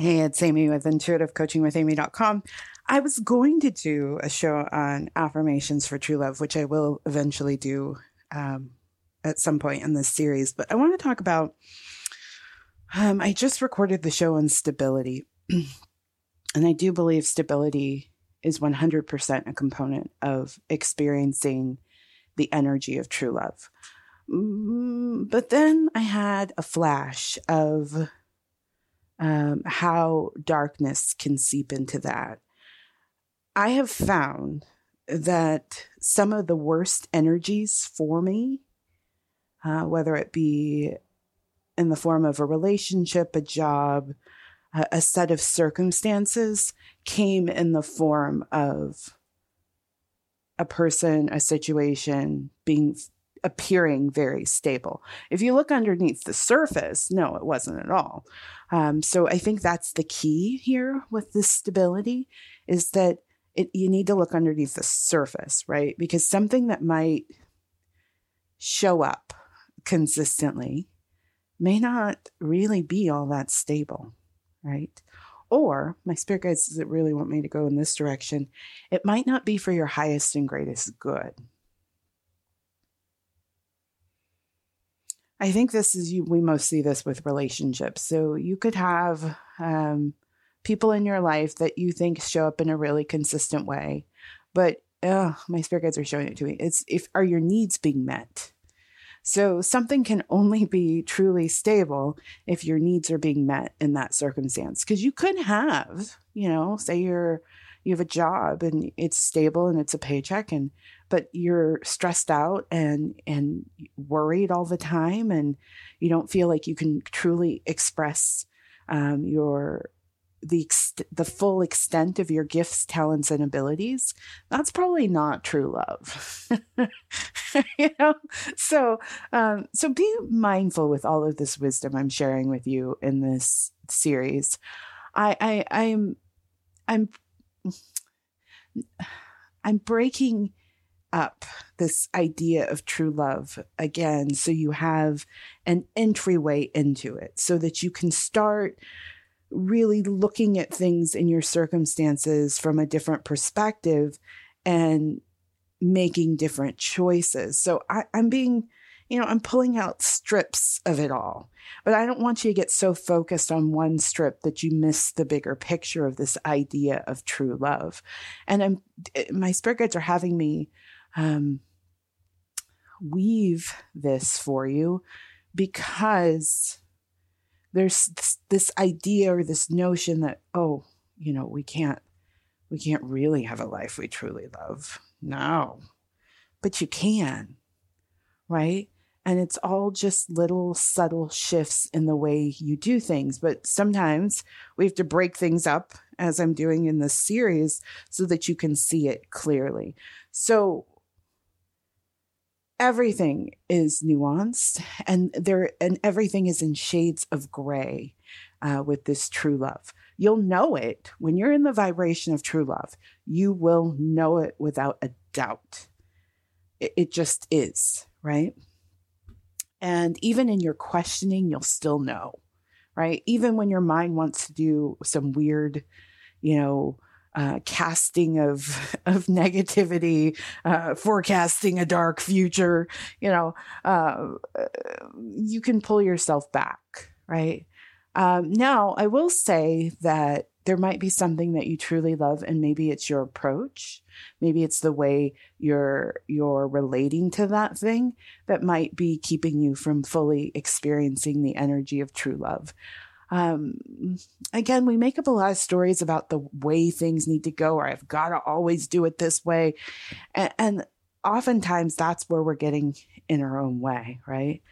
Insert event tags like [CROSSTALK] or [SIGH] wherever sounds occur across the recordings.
Hey, it's Amy with intuitivecoachingwithamy.com. I was going to do a show on affirmations for true love, which I will eventually do um, at some point in this series. But I want to talk about. Um, I just recorded the show on stability, [CLEARS THROAT] and I do believe stability is 100% a component of experiencing the energy of true love. Mm, but then I had a flash of um, how darkness can seep into that. I have found that some of the worst energies for me, uh, whether it be in the form of a relationship, a job, a, a set of circumstances, came in the form of a person, a situation being appearing very stable. If you look underneath the surface, no, it wasn't at all. Um, so I think that's the key here with this stability is that it, you need to look underneath the surface, right? Because something that might show up consistently may not really be all that stable, right? Or my spirit guides that really want me to go in this direction. It might not be for your highest and greatest good. I think this is you. We most see this with relationships. So you could have um, people in your life that you think show up in a really consistent way, but my spirit guides are showing it to me. It's if are your needs being met? So something can only be truly stable if your needs are being met in that circumstance. Because you could have, you know, say you're you have a job and it's stable and it's a paycheck and but you're stressed out and and worried all the time and you don't feel like you can truly express um, your the ex- the full extent of your gifts, talents, and abilities, that's probably not true love. [LAUGHS] you know, so um, so be mindful with all of this wisdom I'm sharing with you in this series. I I I'm I'm [SIGHS] I'm breaking up this idea of true love again so you have an entryway into it so that you can start really looking at things in your circumstances from a different perspective and making different choices. So I, am being, you know, I'm pulling out strips of it all. But I don't want you to get so focused on one strip that you miss the bigger picture of this idea of true love. And I'm, eh, my spirit guides are having me um, weave this for you because there's this, this idea or this notion that oh you know we can't we can't really have a life we truly love. No but you can right? And it's all just little subtle shifts in the way you do things. But sometimes we have to break things up as i'm doing in this series so that you can see it clearly. So everything is nuanced and there and everything is in shades of gray uh, with this true love. You'll know it when you're in the vibration of true love. You will know it without a doubt. It, it just is right? And even in your questioning you'll still know right? Even when your mind wants to do some weird you know uh, casting of [LAUGHS] of negativity, uh, forecasting a dark future. You know, uh, you can pull yourself back, right? Um, now, I will say that there might be something that you truly love, and maybe it's your approach, maybe it's the way you're you're relating to that thing that might be keeping you from fully experiencing the energy of true love um, again, we make up a lot of stories about the way things need to go, or I've got to always do it this way. And, and, oftentimes that's where we're getting in our own way, right?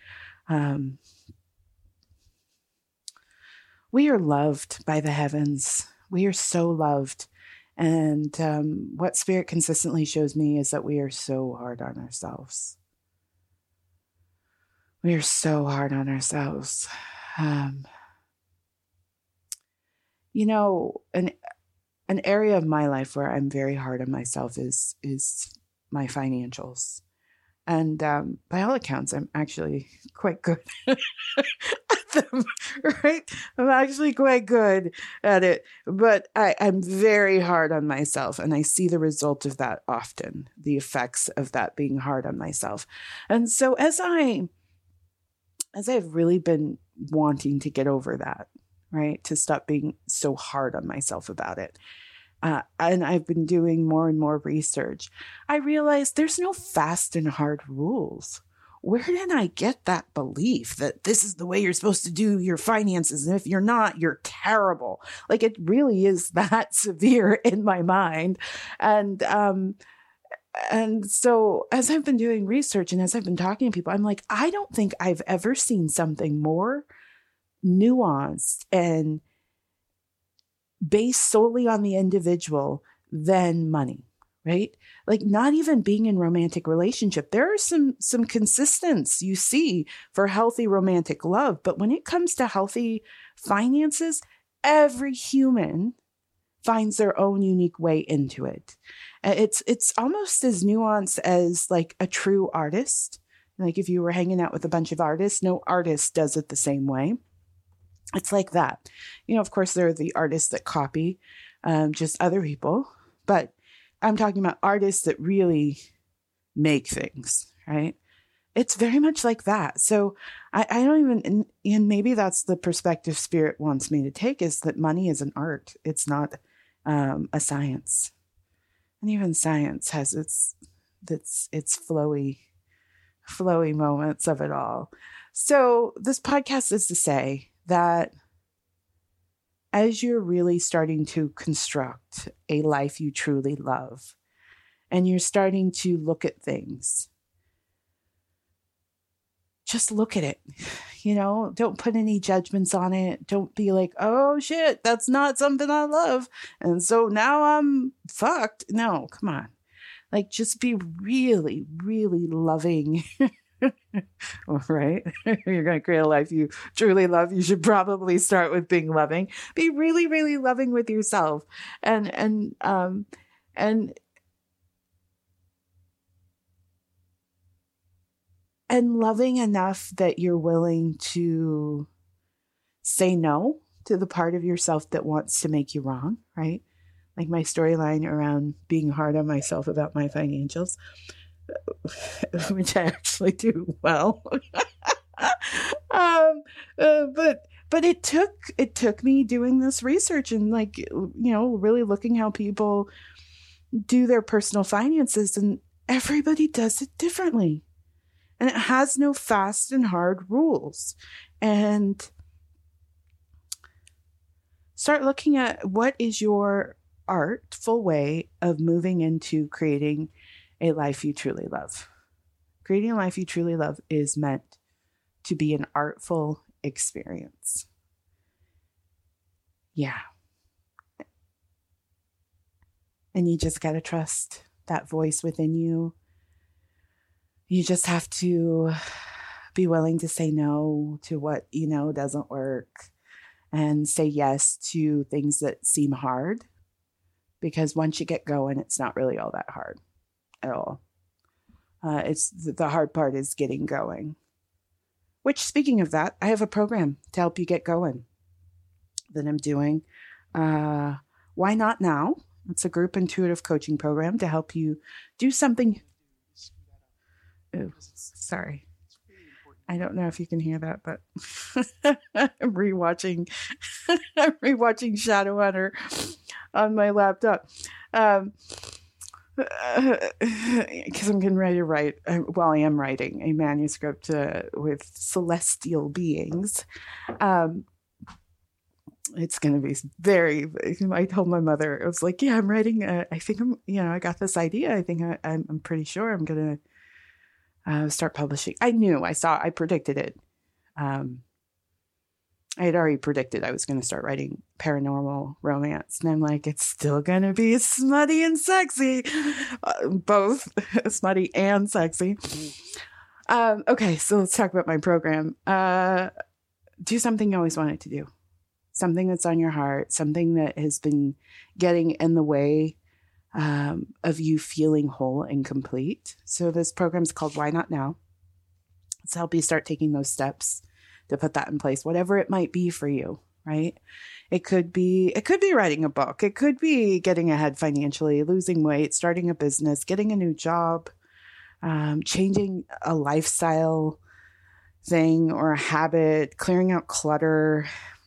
Um, we are loved by the heavens. We are so loved. And um, what Spirit consistently shows me is that we are so hard on ourselves. We are so hard on ourselves. Um, you know, an an area of my life where I'm very hard on myself is is my financials. And um, by all accounts, I'm actually quite good [LAUGHS] at them, right? I'm actually quite good at it, but I, I'm very hard on myself. And I see the result of that often, the effects of that being hard on myself. And so as I, as I've really been wanting to get over that, right? To stop being so hard on myself about it. Uh, and I've been doing more and more research. I realized there's no fast and hard rules. Where did I get that belief that this is the way you're supposed to do your finances? And if you're not, you're terrible. Like it really is [LAUGHS] that severe in my mind. And, um, and so as I've been doing research and as I've been talking to people, I'm like, I don't think I've ever seen something more nuanced and based solely on the individual than money right? Like not even being in romantic relationship. There are some some consistence you see for healthy romantic love but when it comes to healthy finances every human finds their own unique way into it. Uh, it's it's almost as nuanced as like a true artist. Like if you were hanging out with a bunch of artists no artist does it the same way it's like that. You know, of course, there are the artists that copy um, just other people, but I'm talking about artists that really make things, right? It's very much like that. So I, I don't even, and, maybe that's the perspective spirit wants me to take is that money is an art. It's not um, a science. And even science has its, its, its flowy, flowy moments of it all. So this podcast is to say that as you're really starting to construct a life you truly love and you're starting to look at things, just look at it. You know, don't put any judgments on it. Don't be like, oh shit, that's not something I love. And so now I'm fucked. No, come on. Like, just be really, really loving [LAUGHS] [LAUGHS] right? [LAUGHS] You're going to create a life you truly love. You should probably start with being loving. Be really, really loving with yourself, and and um and and loving enough that you're willing to say no to the part of yourself that wants to make you wrong, right? Like my storyline around being hard on myself about my financials. [LAUGHS] which I actually do well. [LAUGHS] um, uh, but but it took it took me doing this research and like you know really looking how people do their personal finances and everybody does it differently and it has no fast and hard rules and start looking at what is your artful way of moving into creating a life you truly love. Creating a life you truly love is meant to be an artful experience. Yeah. And you just got to trust that voice within you. You just have to be willing to say no to what you know doesn't work and say yes to things that seem hard because once you get going, it's not really all that hard at all. Uh, it's the hard part is getting going. Which, speaking of that, I have a program to help you get going that I'm doing. Uh, Why Not Now? It's a group intuitive coaching program to help you do something. Sorry. I don't know if you can hear that, but [LAUGHS] I'm rewatching. [LAUGHS] I'm rewatching Shadowhunter on my laptop. Um, [LAUGHS] because I'm getting ready to write, uh, well, I am writing a manuscript uh, with celestial beings. Um, it's going to be very, I told my mother, I was like, yeah, I'm writing, a, I think I'm, you know, I got this idea. I think I, am I'm pretty sure I'm going to uh, start publishing. I knew, I saw, I predicted it. Um, I had already predicted I was going to start writing paranormal romance. And I'm like, it's still going to be smutty and sexy, uh, both [LAUGHS] smutty and sexy. Um, okay, so let's talk about my program. Uh, do something you always wanted to do, something that's on your heart, something that has been getting in the way um, of you feeling whole and complete. So this program is called Why Not Now. It's help you start taking those steps to put that in place, whatever it might be for you, right? It could be it could be writing a book. It could be getting ahead financially, losing weight, starting a business, getting a new job, um, changing a lifestyle thing or a habit, clearing out clutter,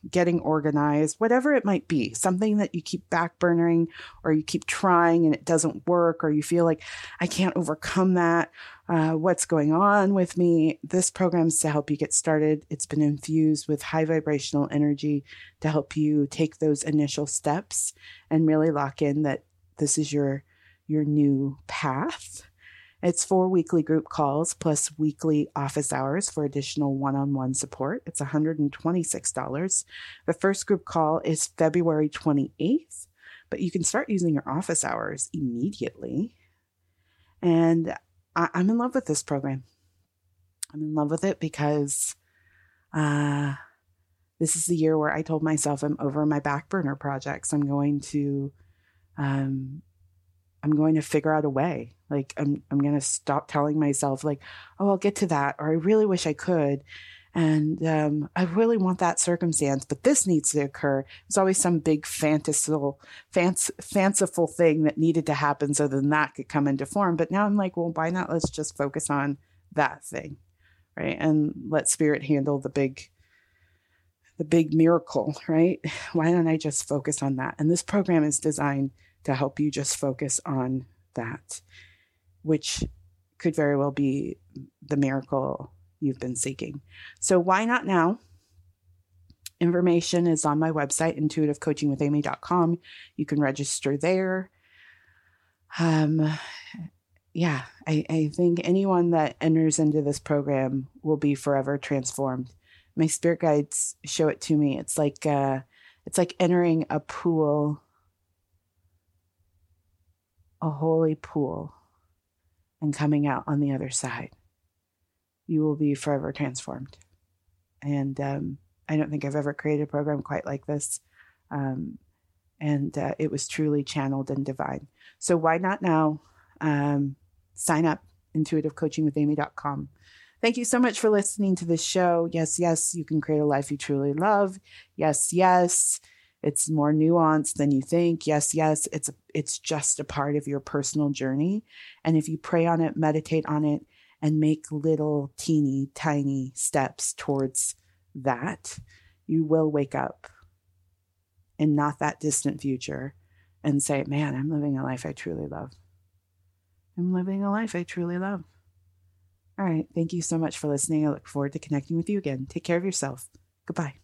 getting organized, whatever it might be, something that you keep backburnering or you keep trying and it doesn't work, or you feel like I can't overcome that. Uh, what's going on with me? This program is to help you get started. It's been infused with high vibrational energy to help you take those initial steps and really lock in that this is your your new path it's four weekly group calls plus weekly office hours for additional one on one support. It's $126. The first group call is February 28th, but you can start using your office hours immediately. And I- am in love with this program. I'm in love with it because uh, this is the year where I told myself I'm over my back burner projects. I'm going to um, I'm going to figure out a way. Like I'm I'm to stop telling myself like, "Oh, I'll get to that," or "I really wish I could." And um, I really want that circumstance, but this needs to occur. There's always some big fanciful, fanc- fanciful thing that needed to happen so then that could come into form. But now I'm like, well, why not? Let's just focus on that thing, right? And let spirit handle the big, the big miracle, right? [SIGHS] Why don't I just focus on that? And this program is designed to help you just focus on that, which could very well be the miracle you've been seeking. So, why not now? Information is on my website, intuitivecoachingwithamy.com. You can register there. Um, yeah, I, I think anyone that enters into this program will be forever transformed. My spirit guides show it to me. It's like uh, it's like entering a pool a holy pool and coming out on the other side. You will be forever transformed. And um, I don't think I've ever created a program quite like this. Um, and uh, it was truly channeled and divine. So why not now? Um, sign up intuitivecoachingwithamy.com. Thank you so much for listening to this show. Yes, yes, you can create a life you truly love. Yes, yes it's more nuanced than you think. Yes, yes, it's it's just a part of your personal journey. And if you pray on it, meditate on it, and make little teeny tiny steps towards that, you will wake up in not that distant future and say, Man, I'm living a life I truly love. I'm living a life I truly love. All right. Thank you so much for listening. I look forward to connecting with you again. Take care of yourself. Goodbye.